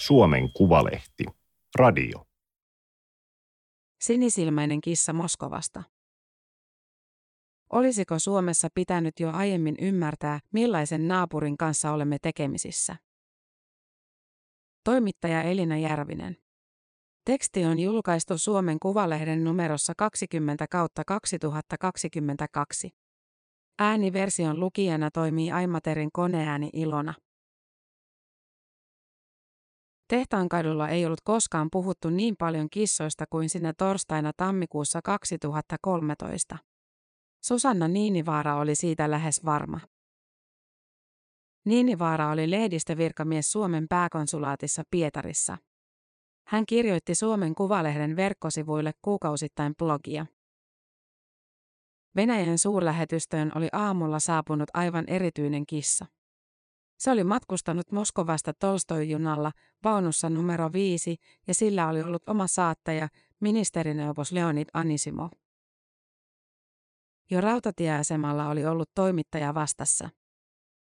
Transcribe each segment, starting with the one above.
Suomen Kuvalehti. Radio. Sinisilmäinen kissa Moskovasta. Olisiko Suomessa pitänyt jo aiemmin ymmärtää, millaisen naapurin kanssa olemme tekemisissä? Toimittaja Elina Järvinen. Teksti on julkaistu Suomen Kuvalehden numerossa 20 kautta 2022. Ääniversion lukijana toimii Aimaterin koneääni Ilona. Tehtaankadulla ei ollut koskaan puhuttu niin paljon kissoista kuin sinä torstaina tammikuussa 2013. Susanna Niinivaara oli siitä lähes varma. Niinivaara oli lehdistövirkamies Suomen pääkonsulaatissa Pietarissa. Hän kirjoitti Suomen Kuvalehden verkkosivuille kuukausittain blogia. Venäjän suurlähetystöön oli aamulla saapunut aivan erityinen kissa. Se oli matkustanut Moskovasta Tolstoi-junalla vaunussa numero 5 ja sillä oli ollut oma saattaja, ministerineuvos Leonid Anisimo. Jo rautatieasemalla oli ollut toimittaja vastassa.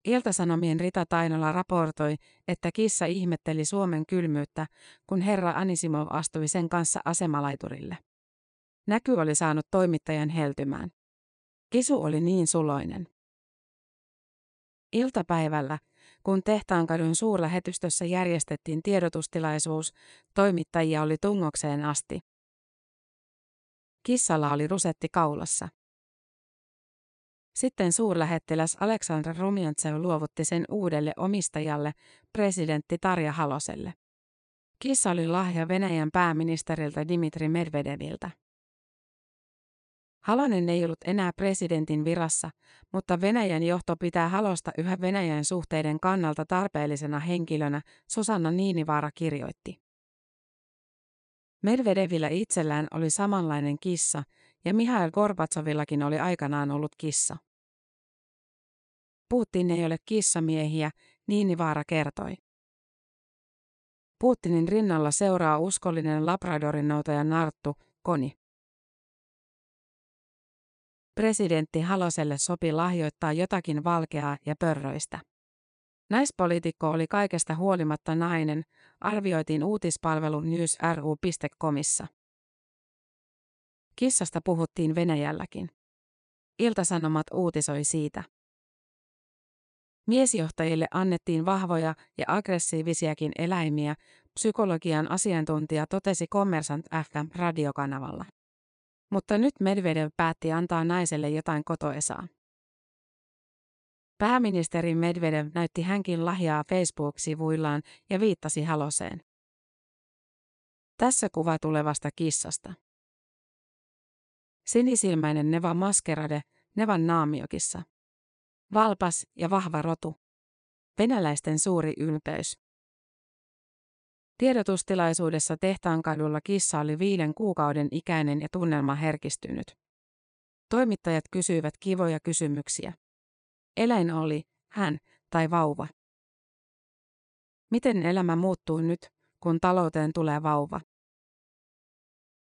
Iltasanomien Rita Tainola raportoi, että kissa ihmetteli Suomen kylmyyttä, kun herra Anisimov astui sen kanssa asemalaiturille. Näky oli saanut toimittajan heltymään. Kisu oli niin suloinen. Iltapäivällä, kun Tehtaankadun suurlähetystössä järjestettiin tiedotustilaisuus, toimittajia oli tungokseen asti. Kissalla oli rusetti kaulassa. Sitten suurlähettiläs Aleksandr Rumjantsev luovutti sen uudelle omistajalle, presidentti Tarja Haloselle. Kissa oli lahja Venäjän pääministeriltä Dimitri Medvedeviltä. Halonen ei ollut enää presidentin virassa, mutta Venäjän johto pitää Halosta yhä Venäjän suhteiden kannalta tarpeellisena henkilönä, Susanna Niinivaara kirjoitti. Medvedevillä itsellään oli samanlainen kissa, ja Mihail Gorbatsovillakin oli aikanaan ollut kissa. Putin ei ole kissamiehiä, Niinivaara kertoi. Putinin rinnalla seuraa uskollinen Labradorin noutaja Narttu, Koni. Presidentti Haloselle sopi lahjoittaa jotakin valkeaa ja pörröistä. Naispoliitikko oli kaikesta huolimatta nainen, arvioitiin uutispalvelu newsru.comissa. Kissasta puhuttiin Venäjälläkin. Iltasanomat uutisoi siitä. Miesjohtajille annettiin vahvoja ja aggressiivisiakin eläimiä, psykologian asiantuntija totesi Kommersant FM radiokanavalla. Mutta nyt Medvedev päätti antaa naiselle jotain kotoesaa. Pääministeri Medvedev näytti hänkin lahjaa Facebook-sivuillaan ja viittasi haloseen. Tässä kuva tulevasta kissasta. Sinisilmäinen Neva Maskerade, Nevan naamiokissa. Valpas ja vahva rotu. Venäläisten suuri ylpeys. Tiedotustilaisuudessa Tehtaankadulla kissa oli viiden kuukauden ikäinen ja tunnelma herkistynyt. Toimittajat kysyivät kivoja kysymyksiä. Eläin oli, hän tai vauva. Miten elämä muuttuu nyt, kun talouteen tulee vauva?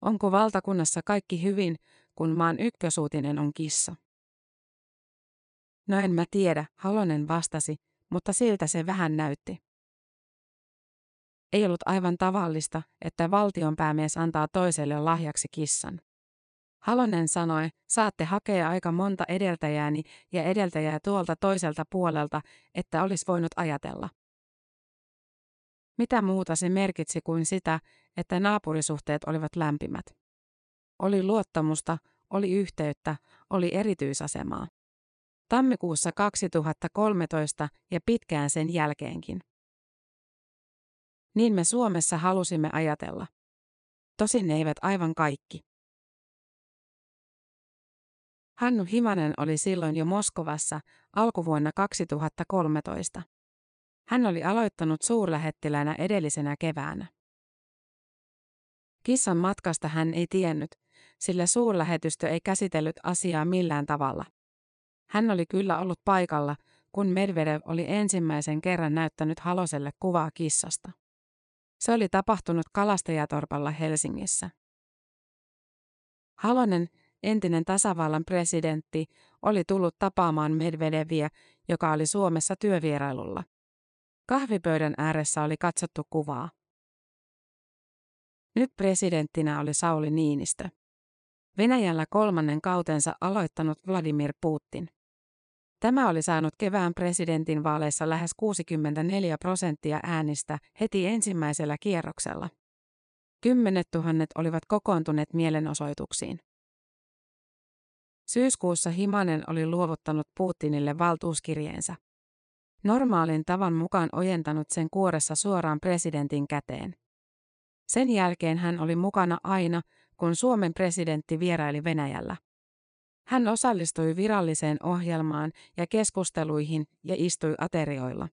Onko valtakunnassa kaikki hyvin, kun maan ykkösuutinen on kissa? No en mä tiedä, Halonen vastasi, mutta siltä se vähän näytti. Ei ollut aivan tavallista, että valtionpäämies antaa toiselle lahjaksi kissan. Halonen sanoi, saatte hakea aika monta edeltäjääni ja edeltäjää tuolta toiselta puolelta, että olisi voinut ajatella. Mitä muuta se merkitsi kuin sitä, että naapurisuhteet olivat lämpimät? Oli luottamusta, oli yhteyttä, oli erityisasemaa. Tammikuussa 2013 ja pitkään sen jälkeenkin. Niin me Suomessa halusimme ajatella. Tosin ne eivät aivan kaikki. Hannu Himanen oli silloin jo Moskovassa alkuvuonna 2013. Hän oli aloittanut suurlähettilänä edellisenä keväänä. Kissan matkasta hän ei tiennyt, sillä suurlähetystö ei käsitellyt asiaa millään tavalla. Hän oli kyllä ollut paikalla, kun Medvedev oli ensimmäisen kerran näyttänyt Haloselle kuvaa kissasta. Se oli tapahtunut kalastajatorpalla Helsingissä. Halonen, entinen tasavallan presidentti, oli tullut tapaamaan Medvedeviä, joka oli Suomessa työvierailulla. Kahvipöydän ääressä oli katsottu kuvaa. Nyt presidenttinä oli Sauli Niinistö. Venäjällä kolmannen kautensa aloittanut Vladimir Putin. Tämä oli saanut kevään presidentin vaaleissa lähes 64 prosenttia äänistä heti ensimmäisellä kierroksella. Kymmenet tuhannet olivat kokoontuneet mielenosoituksiin. Syyskuussa Himanen oli luovuttanut Putinille valtuuskirjeensä. Normaalin tavan mukaan ojentanut sen kuoressa suoraan presidentin käteen. Sen jälkeen hän oli mukana aina, kun Suomen presidentti vieraili Venäjällä. Hän osallistui viralliseen ohjelmaan ja keskusteluihin ja istui aterioilla.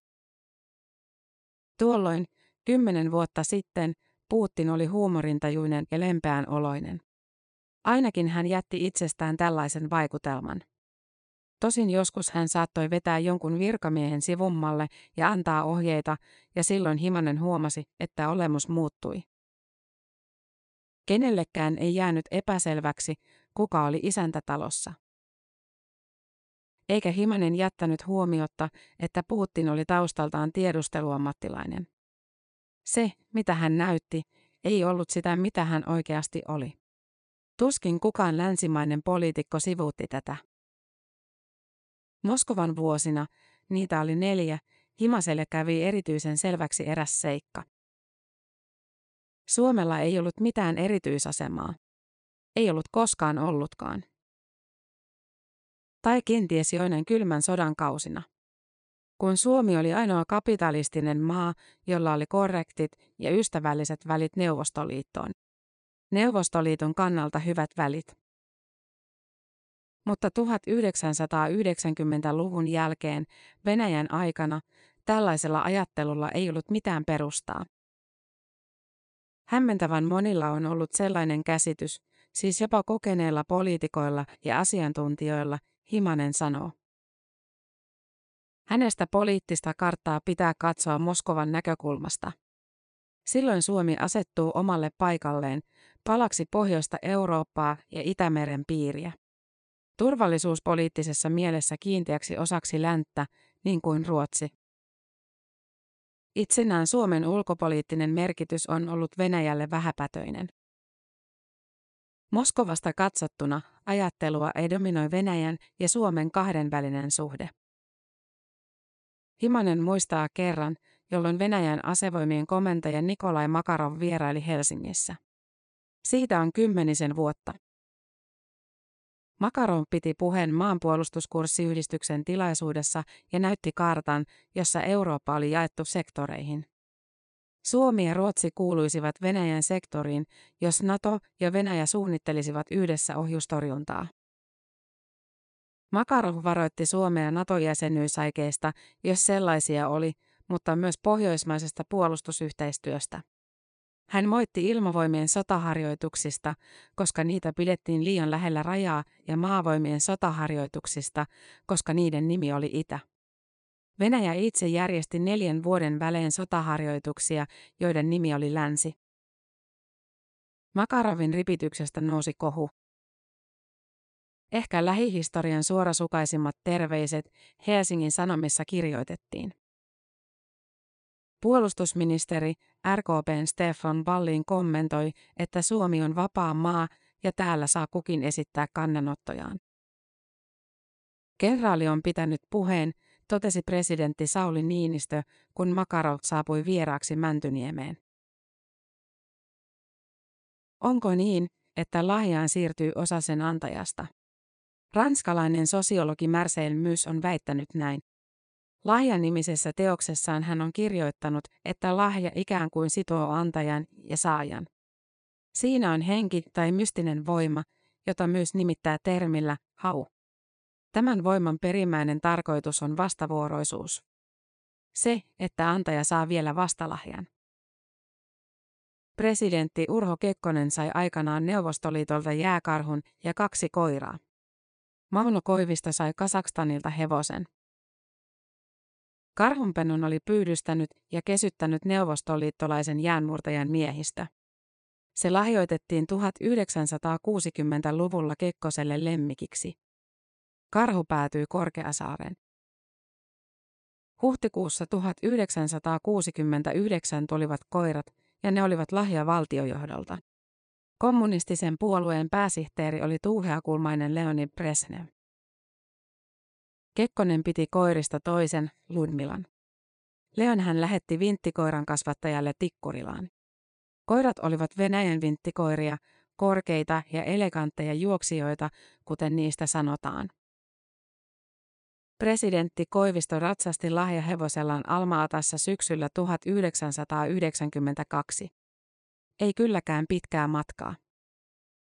Tuolloin, kymmenen vuotta sitten, Putin oli huumorintajuinen ja lempeän oloinen. Ainakin hän jätti itsestään tällaisen vaikutelman. Tosin joskus hän saattoi vetää jonkun virkamiehen sivummalle ja antaa ohjeita, ja silloin Himanen huomasi, että olemus muuttui. Kenellekään ei jäänyt epäselväksi, kuka oli isäntä talossa. Eikä Himanen jättänyt huomiotta, että Putin oli taustaltaan tiedusteluammattilainen. Se, mitä hän näytti, ei ollut sitä, mitä hän oikeasti oli. Tuskin kukaan länsimainen poliitikko sivuutti tätä. Moskovan vuosina, niitä oli neljä, Himaselle kävi erityisen selväksi eräs seikka. Suomella ei ollut mitään erityisasemaa. Ei ollut koskaan ollutkaan. Tai kenties joinen kylmän sodan kausina. Kun Suomi oli ainoa kapitalistinen maa, jolla oli korrektit ja ystävälliset välit Neuvostoliittoon. Neuvostoliiton kannalta hyvät välit. Mutta 1990-luvun jälkeen Venäjän aikana tällaisella ajattelulla ei ollut mitään perustaa. Hämmentävän monilla on ollut sellainen käsitys, siis jopa kokeneilla poliitikoilla ja asiantuntijoilla, Himanen sanoo. Hänestä poliittista karttaa pitää katsoa Moskovan näkökulmasta. Silloin Suomi asettuu omalle paikalleen, palaksi pohjoista Eurooppaa ja Itämeren piiriä. Turvallisuuspoliittisessa mielessä kiinteäksi osaksi länttä, niin kuin Ruotsi. Itsenään Suomen ulkopoliittinen merkitys on ollut Venäjälle vähäpätöinen. Moskovasta katsottuna ajattelua ei dominoi Venäjän ja Suomen kahdenvälinen suhde. Himanen muistaa kerran, jolloin Venäjän asevoimien komentaja Nikolai Makarov vieraili Helsingissä. Siitä on kymmenisen vuotta. Makarov piti puheen maanpuolustuskurssiyhdistyksen tilaisuudessa ja näytti kartan, jossa Eurooppa oli jaettu sektoreihin. Suomi ja Ruotsi kuuluisivat Venäjän sektoriin, jos NATO ja Venäjä suunnittelisivat yhdessä ohjustorjuntaa. Makarov varoitti Suomea NATO-jäsenyysaikeista, jos sellaisia oli, mutta myös pohjoismaisesta puolustusyhteistyöstä. Hän moitti ilmavoimien sotaharjoituksista, koska niitä pidettiin liian lähellä rajaa, ja maavoimien sotaharjoituksista, koska niiden nimi oli Itä. Venäjä itse järjesti neljän vuoden välein sotaharjoituksia, joiden nimi oli Länsi. Makarovin ripityksestä nousi kohu. Ehkä lähihistorian suorasukaisimmat terveiset Helsingin Sanomissa kirjoitettiin. Puolustusministeri RKPn Stefan Ballin kommentoi, että Suomi on vapaa maa ja täällä saa kukin esittää kannanottojaan. Kenraali on pitänyt puheen, totesi presidentti Sauli Niinistö, kun Makarov saapui vieraaksi Mäntyniemeen. Onko niin, että lahjaan siirtyy osa sen antajasta? Ranskalainen sosiologi Marcel Mys on väittänyt näin. Lahjan nimisessä teoksessaan hän on kirjoittanut, että lahja ikään kuin sitoo antajan ja saajan. Siinä on henki tai mystinen voima, jota myös nimittää termillä hau. Tämän voiman perimmäinen tarkoitus on vastavuoroisuus. Se, että antaja saa vielä vastalahjan. Presidentti Urho Kekkonen sai aikanaan Neuvostoliitolta jääkarhun ja kaksi koiraa. Mauno Koivisto sai Kasakstanilta hevosen. Karhunpennun oli pyydystänyt ja kesyttänyt neuvostoliittolaisen jäänmurtajan miehistä. Se lahjoitettiin 1960-luvulla Kekkoselle lemmikiksi. Karhu päätyi Korkeasaaren. Huhtikuussa 1969 tulivat koirat, ja ne olivat lahja valtiojohdolta. Kommunistisen puolueen pääsihteeri oli tuuheakulmainen Leonid Brezhnev. Kekkonen piti koirista toisen, Ludmilan. Leon hän lähetti vinttikoiran kasvattajalle Tikkurilaan. Koirat olivat Venäjän vinttikoiria, korkeita ja elegantteja juoksijoita, kuten niistä sanotaan. Presidentti Koivisto ratsasti lahjahevosellaan Almaatassa syksyllä 1992. Ei kylläkään pitkää matkaa.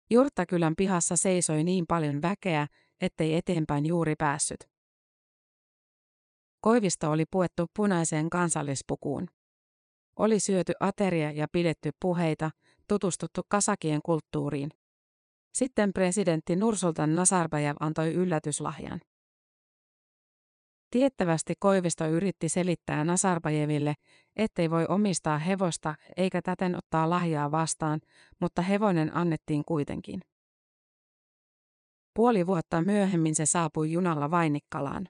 Jurttakylän pihassa seisoi niin paljon väkeä, ettei eteenpäin juuri päässyt. Koivisto oli puettu punaiseen kansallispukuun. Oli syöty ateria ja pidetty puheita, tutustuttu kasakien kulttuuriin. Sitten presidentti Nursultan Nazarbayev antoi yllätyslahjan. Tiettävästi Koivisto yritti selittää Nazarbayeville, ettei voi omistaa hevosta eikä täten ottaa lahjaa vastaan, mutta hevonen annettiin kuitenkin. Puoli vuotta myöhemmin se saapui junalla Vainikkalaan.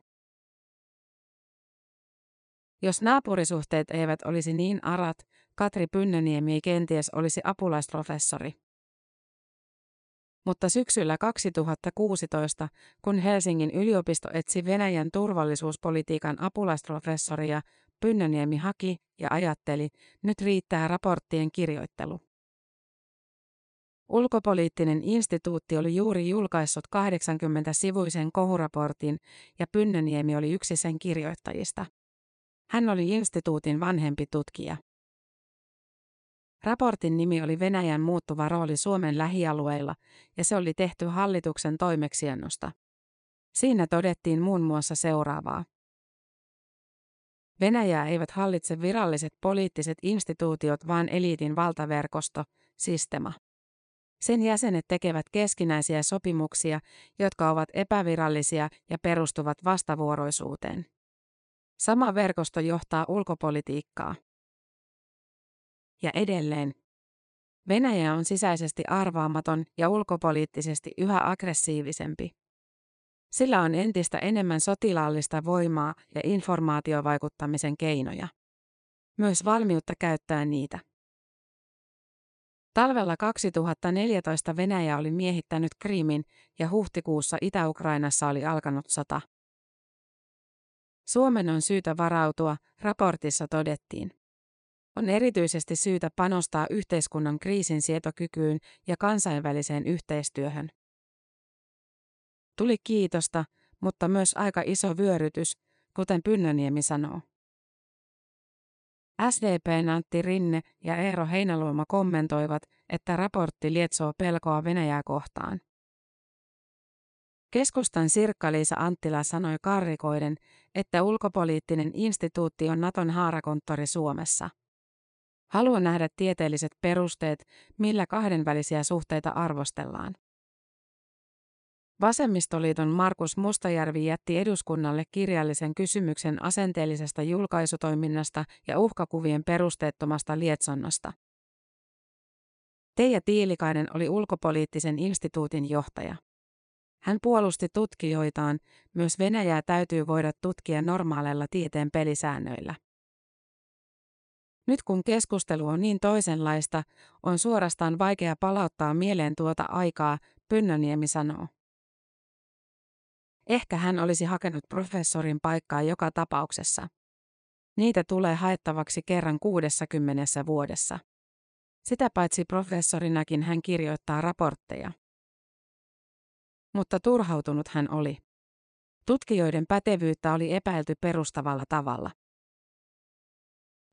Jos naapurisuhteet eivät olisi niin arat, Katri Pynnöniemi ei kenties olisi apulaisprofessori. Mutta syksyllä 2016, kun Helsingin yliopisto etsi Venäjän turvallisuuspolitiikan apulaisprofessoria, Pynnöniemi haki ja ajatteli, nyt riittää raporttien kirjoittelu. Ulkopoliittinen instituutti oli juuri julkaissut 80-sivuisen kohuraportin ja Pynnöniemi oli yksi sen kirjoittajista. Hän oli instituutin vanhempi tutkija. Raportin nimi oli Venäjän muuttuva rooli Suomen lähialueilla ja se oli tehty hallituksen toimeksiannosta. Siinä todettiin muun muassa seuraavaa. Venäjää eivät hallitse viralliset poliittiset instituutiot, vaan eliitin valtaverkosto, sistema. Sen jäsenet tekevät keskinäisiä sopimuksia, jotka ovat epävirallisia ja perustuvat vastavuoroisuuteen. Sama verkosto johtaa ulkopolitiikkaa. Ja edelleen. Venäjä on sisäisesti arvaamaton ja ulkopoliittisesti yhä aggressiivisempi. Sillä on entistä enemmän sotilaallista voimaa ja informaatiovaikuttamisen keinoja. Myös valmiutta käyttää niitä. Talvella 2014 Venäjä oli miehittänyt Krimin ja huhtikuussa Itä-Ukrainassa oli alkanut sota. Suomen on syytä varautua, raportissa todettiin. On erityisesti syytä panostaa yhteiskunnan kriisinsietokykyyn ja kansainväliseen yhteistyöhön. Tuli kiitosta, mutta myös aika iso vyörytys, kuten Pynnöniemi sanoo. SDP Antti Rinne ja Eero Heinaluoma kommentoivat, että raportti lietsoo pelkoa Venäjää kohtaan. Keskustan Sirkka-Liisa Anttila sanoi karrikoiden, että ulkopoliittinen instituutti on Naton haarakonttori Suomessa. Haluan nähdä tieteelliset perusteet, millä kahdenvälisiä suhteita arvostellaan. Vasemmistoliiton Markus Mustajärvi jätti eduskunnalle kirjallisen kysymyksen asenteellisesta julkaisutoiminnasta ja uhkakuvien perusteettomasta lietsonnasta. Teija Tiilikainen oli ulkopoliittisen instituutin johtaja. Hän puolusti tutkijoitaan, myös Venäjää täytyy voida tutkia normaaleilla tieteen pelisäännöillä. Nyt kun keskustelu on niin toisenlaista, on suorastaan vaikea palauttaa mieleen tuota aikaa, Pynnöniemi sanoo. Ehkä hän olisi hakenut professorin paikkaa joka tapauksessa. Niitä tulee haettavaksi kerran 60 vuodessa. Sitä paitsi professorinakin hän kirjoittaa raportteja mutta turhautunut hän oli. Tutkijoiden pätevyyttä oli epäilty perustavalla tavalla.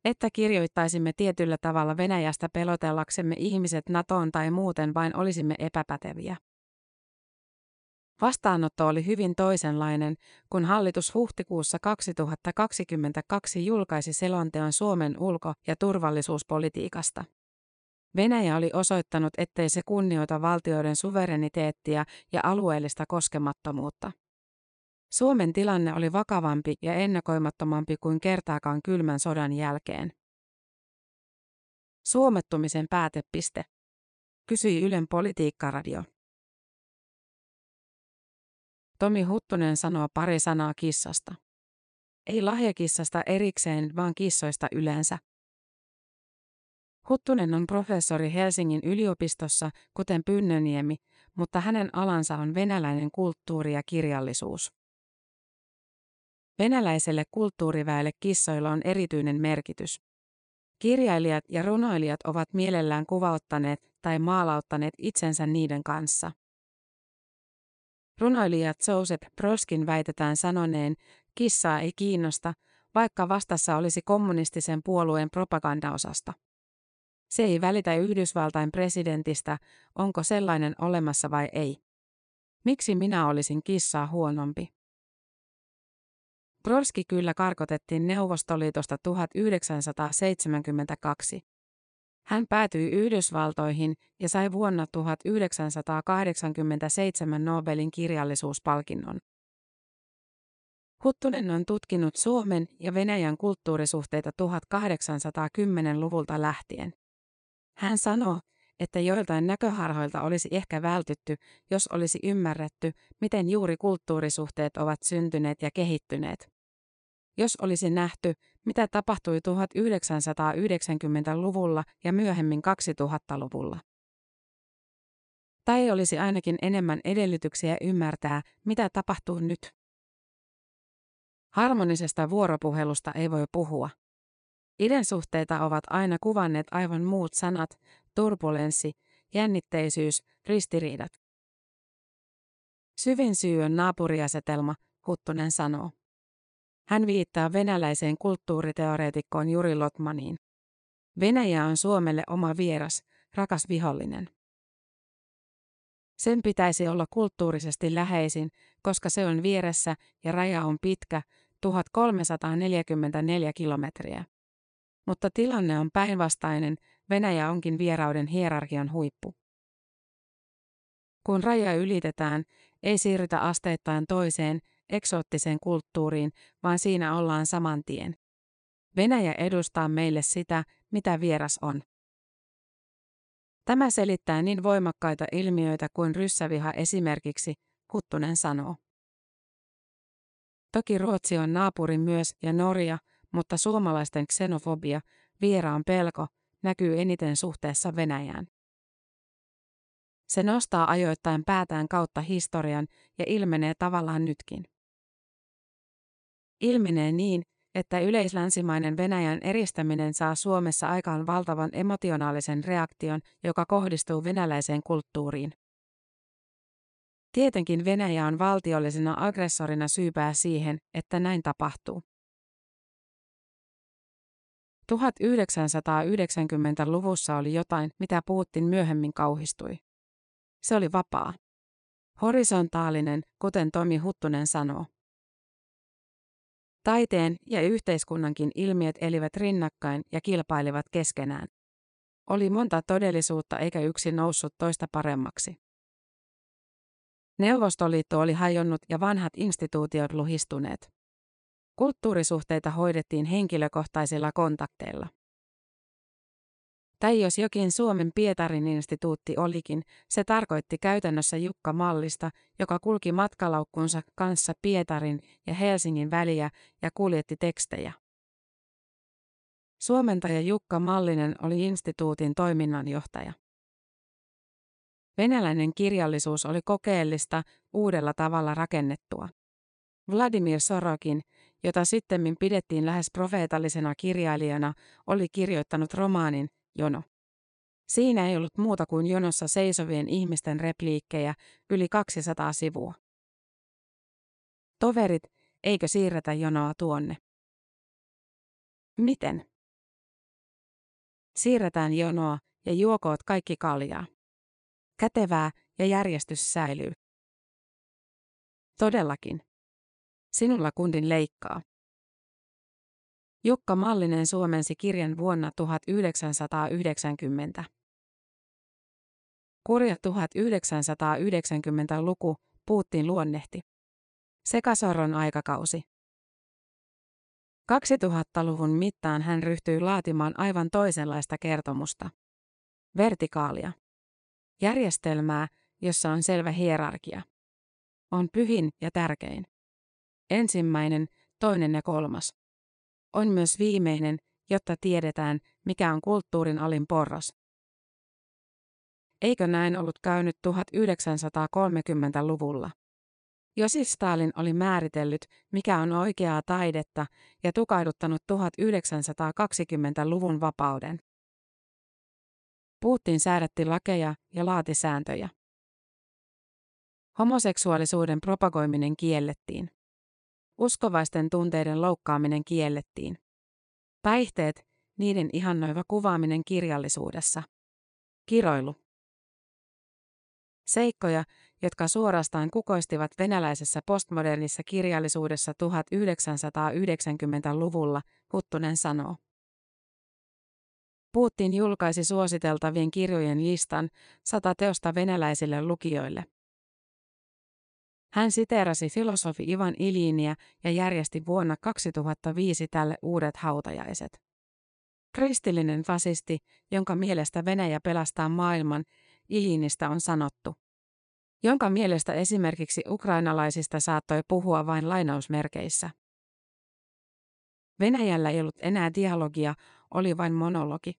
Että kirjoittaisimme tietyllä tavalla Venäjästä pelotellaksemme ihmiset NATOon tai muuten vain olisimme epäpäteviä. Vastaanotto oli hyvin toisenlainen, kun hallitus huhtikuussa 2022 julkaisi selonteon Suomen ulko- ja turvallisuuspolitiikasta. Venäjä oli osoittanut, ettei se kunnioita valtioiden suvereniteettia ja alueellista koskemattomuutta. Suomen tilanne oli vakavampi ja ennakoimattomampi kuin kertaakaan kylmän sodan jälkeen. Suomettumisen päätepiste. Kysyi Ylen politiikkaradio. Tomi Huttunen sanoo pari sanaa kissasta. Ei lahjakissasta erikseen, vaan kissoista yleensä. Huttunen on professori Helsingin yliopistossa, kuten Pynnöniemi, mutta hänen alansa on venäläinen kulttuuri ja kirjallisuus. Venäläiselle kulttuuriväelle kissoilla on erityinen merkitys. Kirjailijat ja runoilijat ovat mielellään kuvauttaneet tai maalauttaneet itsensä niiden kanssa. Runoilija Joseph Proskin väitetään sanoneen, kissaa ei kiinnosta, vaikka vastassa olisi kommunistisen puolueen propagandaosasta. Se ei välitä Yhdysvaltain presidentistä, onko sellainen olemassa vai ei. Miksi minä olisin kissaa huonompi? Brolski kyllä karkotettiin Neuvostoliitosta 1972. Hän päätyi Yhdysvaltoihin ja sai vuonna 1987 Nobelin kirjallisuuspalkinnon. Huttunen on tutkinut Suomen ja Venäjän kulttuurisuhteita 1810-luvulta lähtien. Hän sanoo, että joiltain näköharhoilta olisi ehkä vältytty, jos olisi ymmärretty, miten juuri kulttuurisuhteet ovat syntyneet ja kehittyneet. Jos olisi nähty, mitä tapahtui 1990-luvulla ja myöhemmin 2000-luvulla. Tai olisi ainakin enemmän edellytyksiä ymmärtää, mitä tapahtuu nyt. Harmonisesta vuoropuhelusta ei voi puhua. Ideasuhteita ovat aina kuvanneet aivan muut sanat, turbulenssi, jännitteisyys, ristiriidat. Syvin syy on naapuriasetelma, Huttunen sanoo. Hän viittaa venäläiseen kulttuuriteoreetikkoon Juri Lotmaniin. Venäjä on Suomelle oma vieras, rakas vihollinen. Sen pitäisi olla kulttuurisesti läheisin, koska se on vieressä ja raja on pitkä, 1344 kilometriä. Mutta tilanne on päinvastainen, Venäjä onkin vierauden hierarkian huippu. Kun raja ylitetään, ei siirrytä asteittain toiseen, eksoottiseen kulttuuriin, vaan siinä ollaan saman tien. Venäjä edustaa meille sitä, mitä vieras on. Tämä selittää niin voimakkaita ilmiöitä kuin ryssäviha esimerkiksi, Huttunen sanoo. Toki Ruotsi on naapuri myös ja Norja, mutta suomalaisten xenofobia, vieraan pelko, näkyy eniten suhteessa Venäjään. Se nostaa ajoittain päätään kautta historian ja ilmenee tavallaan nytkin. Ilmenee niin, että yleislänsimainen Venäjän eristäminen saa Suomessa aikaan valtavan emotionaalisen reaktion, joka kohdistuu venäläiseen kulttuuriin. Tietenkin Venäjä on valtiollisena aggressorina syypää siihen, että näin tapahtuu. 1990-luvussa oli jotain, mitä Putin myöhemmin kauhistui. Se oli vapaa. Horisontaalinen, kuten Tomi Huttunen sanoo. Taiteen ja yhteiskunnankin ilmiöt elivät rinnakkain ja kilpailivat keskenään. Oli monta todellisuutta eikä yksi noussut toista paremmaksi. Neuvostoliitto oli hajonnut ja vanhat instituutiot luhistuneet. Kulttuurisuhteita hoidettiin henkilökohtaisilla kontakteilla. Tai jos jokin Suomen Pietarin instituutti olikin, se tarkoitti käytännössä Jukka Mallista, joka kulki matkalaukkunsa kanssa Pietarin ja Helsingin väliä ja kuljetti tekstejä. Suomentaja Jukka Mallinen oli instituutin toiminnanjohtaja. Venäläinen kirjallisuus oli kokeellista, uudella tavalla rakennettua. Vladimir Sorokin, jota sittemmin pidettiin lähes profeetallisena kirjailijana, oli kirjoittanut romaanin Jono. Siinä ei ollut muuta kuin jonossa seisovien ihmisten repliikkejä, yli 200 sivua. Toverit, eikö siirretä jonoa tuonne? Miten? Siirretään jonoa ja juokoot kaikki kaljaa. Kätevää ja järjestys säilyy. Todellakin. Sinulla kundin leikkaa. Jukka Mallinen suomensi kirjan vuonna 1990. Kurja 1990-luku, Puuttiin luonnehti. Sekasorron aikakausi. 2000-luvun mittaan hän ryhtyi laatimaan aivan toisenlaista kertomusta. Vertikaalia. Järjestelmää, jossa on selvä hierarkia. On pyhin ja tärkein. Ensimmäinen, toinen ja kolmas. On myös viimeinen, jotta tiedetään, mikä on kulttuurin alin porras. Eikö näin ollut käynyt 1930-luvulla? Josif Stalin oli määritellyt, mikä on oikeaa taidetta, ja tukahduttanut 1920-luvun vapauden. Putin säädätti lakeja ja laati sääntöjä. Homoseksuaalisuuden propagoiminen kiellettiin. Uskovaisten tunteiden loukkaaminen kiellettiin. Päihteet, niiden ihannoiva kuvaaminen kirjallisuudessa. Kiroilu. Seikkoja, jotka suorastaan kukoistivat venäläisessä postmodernissa kirjallisuudessa 1990-luvulla, Huttunen sanoo. Putin julkaisi suositeltavien kirjojen listan sata teosta venäläisille lukijoille. Hän siteerasi filosofi Ivan Iliiniä ja järjesti vuonna 2005 tälle uudet hautajaiset. Kristillinen fasisti, jonka mielestä Venäjä pelastaa maailman, Iliinistä on sanottu. Jonka mielestä esimerkiksi ukrainalaisista saattoi puhua vain lainausmerkeissä. Venäjällä ei ollut enää dialogia, oli vain monologi.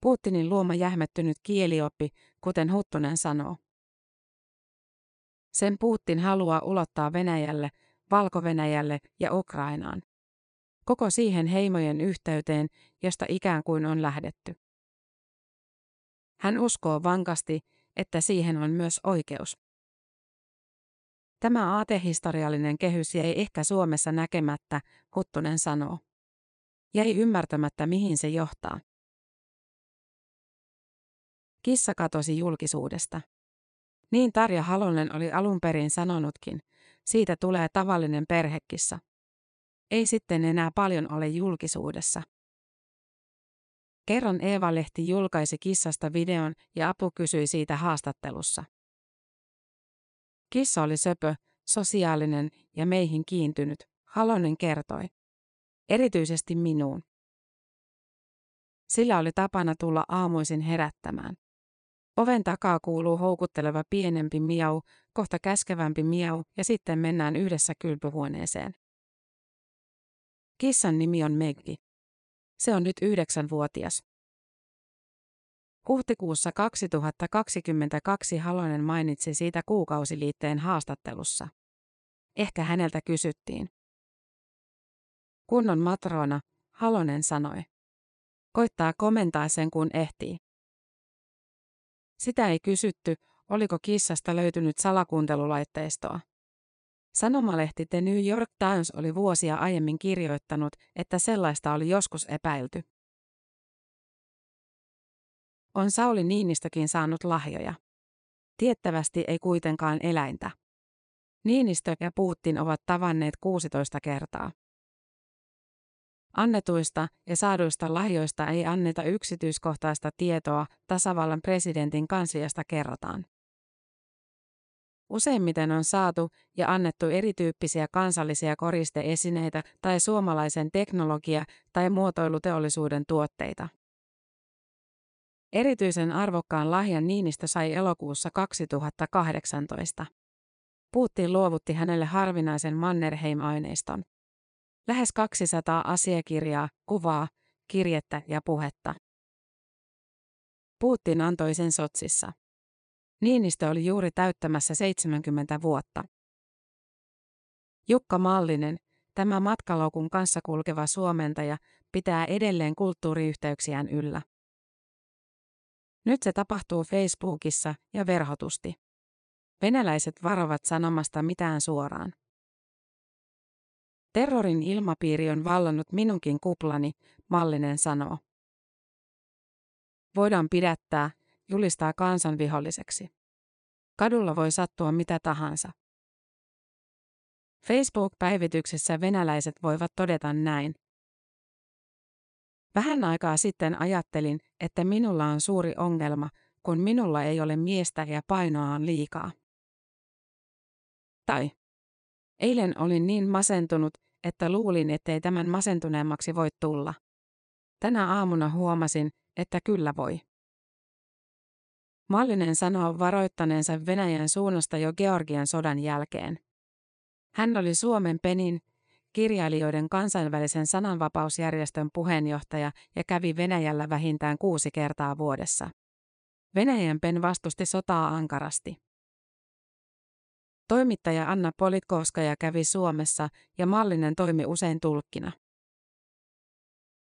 Putinin luoma jähmettynyt kielioppi, kuten Huttunen sanoo. Sen Putin haluaa ulottaa Venäjälle, Valko-Venäjälle ja Ukrainaan. Koko siihen heimojen yhteyteen, josta ikään kuin on lähdetty. Hän uskoo vankasti, että siihen on myös oikeus. Tämä aatehistoriallinen kehys jäi ehkä Suomessa näkemättä, Huttunen sanoo. Jäi ymmärtämättä, mihin se johtaa. Kissa katosi julkisuudesta. Niin Tarja Halonen oli alun perin sanonutkin, siitä tulee tavallinen perhekissa. Ei sitten enää paljon ole julkisuudessa. Kerran Eeva-lehti julkaisi kissasta videon ja Apu kysyi siitä haastattelussa. Kissa oli söpö, sosiaalinen ja meihin kiintynyt, Halonen kertoi. Erityisesti minuun. Sillä oli tapana tulla aamuisin herättämään. Oven takaa kuuluu houkutteleva pienempi miau, kohta käskevämpi miau ja sitten mennään yhdessä kylpyhuoneeseen. Kissan nimi on Meggi. Se on nyt yhdeksänvuotias. Huhtikuussa 2022 Halonen mainitsi siitä kuukausiliitteen haastattelussa. Ehkä häneltä kysyttiin. Kunnon matrona, Halonen sanoi. Koittaa komentaa sen kun ehtii. Sitä ei kysytty, oliko kissasta löytynyt salakuuntelulaitteistoa. Sanomalehti The New York Times oli vuosia aiemmin kirjoittanut, että sellaista oli joskus epäilty. On Sauli Niinistökin saanut lahjoja. Tiettävästi ei kuitenkaan eläintä. Niinistö ja Putin ovat tavanneet 16 kertaa. Annetuista ja saaduista lahjoista ei anneta yksityiskohtaista tietoa, tasavallan presidentin kansliasta kerrotaan. Useimmiten on saatu ja annettu erityyppisiä kansallisia koristeesineitä tai suomalaisen teknologia- tai muotoiluteollisuuden tuotteita. Erityisen arvokkaan lahjan Niinistö sai elokuussa 2018. Putin luovutti hänelle harvinaisen Mannerheim-aineiston. Lähes 200 asiakirjaa, kuvaa, kirjettä ja puhetta. Putin antoi sen Sotsissa. Niinistö oli juuri täyttämässä 70 vuotta. Jukka Mallinen, tämä matkalaukun kanssa kulkeva suomentaja, pitää edelleen kulttuuriyhteyksiään yllä. Nyt se tapahtuu Facebookissa ja verhotusti. Venäläiset varovat sanomasta mitään suoraan. Terrorin ilmapiiri on vallannut minunkin kuplani, Mallinen sanoo. Voidaan pidättää, julistaa kansanviholliseksi. Kadulla voi sattua mitä tahansa. Facebook-päivityksessä venäläiset voivat todeta näin. Vähän aikaa sitten ajattelin, että minulla on suuri ongelma, kun minulla ei ole miestä ja painoa on liikaa. Tai eilen olin niin masentunut, että luulin, ettei tämän masentuneemmaksi voi tulla. Tänä aamuna huomasin, että kyllä voi. Mallinen sanoo varoittaneensa Venäjän suunnasta jo Georgian sodan jälkeen. Hän oli Suomen penin, kirjailijoiden kansainvälisen sananvapausjärjestön puheenjohtaja ja kävi Venäjällä vähintään kuusi kertaa vuodessa. Venäjän PEN vastusti sotaa ankarasti. Toimittaja Anna Politkovskaja kävi Suomessa ja Mallinen toimi usein tulkkina.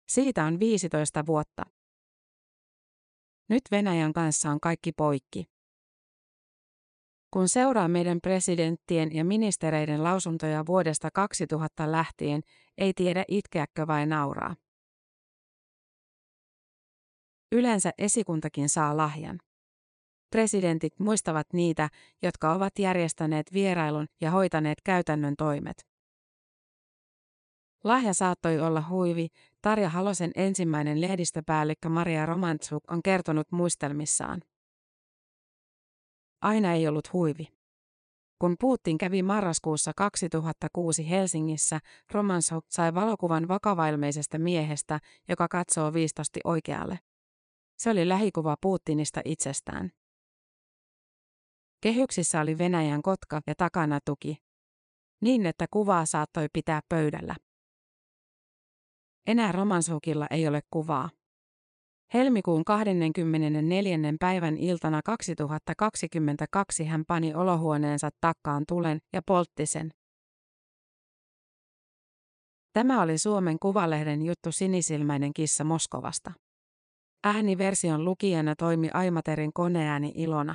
Siitä on 15 vuotta. Nyt Venäjän kanssa on kaikki poikki. Kun seuraa meidän presidenttien ja ministereiden lausuntoja vuodesta 2000 lähtien, ei tiedä itkeäkö vai nauraa. Yleensä esikuntakin saa lahjan. Presidentit muistavat niitä, jotka ovat järjestäneet vierailun ja hoitaneet käytännön toimet. Lahja saattoi olla huivi. Tarja Halosen ensimmäinen lehdistöpäällikkö Maria Romantsuk on kertonut muistelmissaan. Aina ei ollut huivi. Kun Putin kävi marraskuussa 2006 Helsingissä, Romansov sai valokuvan vakavailmeisesta miehestä, joka katsoo viistosti oikealle. Se oli lähikuva Putinista itsestään. Kehyksissä oli Venäjän kotka ja takana tuki. Niin, että kuvaa saattoi pitää pöydällä. Enää Romansukilla ei ole kuvaa. Helmikuun 24. päivän iltana 2022 hän pani olohuoneensa takkaan tulen ja poltti sen. Tämä oli Suomen Kuvalehden juttu Sinisilmäinen kissa Moskovasta. Ääniversion lukijana toimi Aimaterin koneääni Ilona.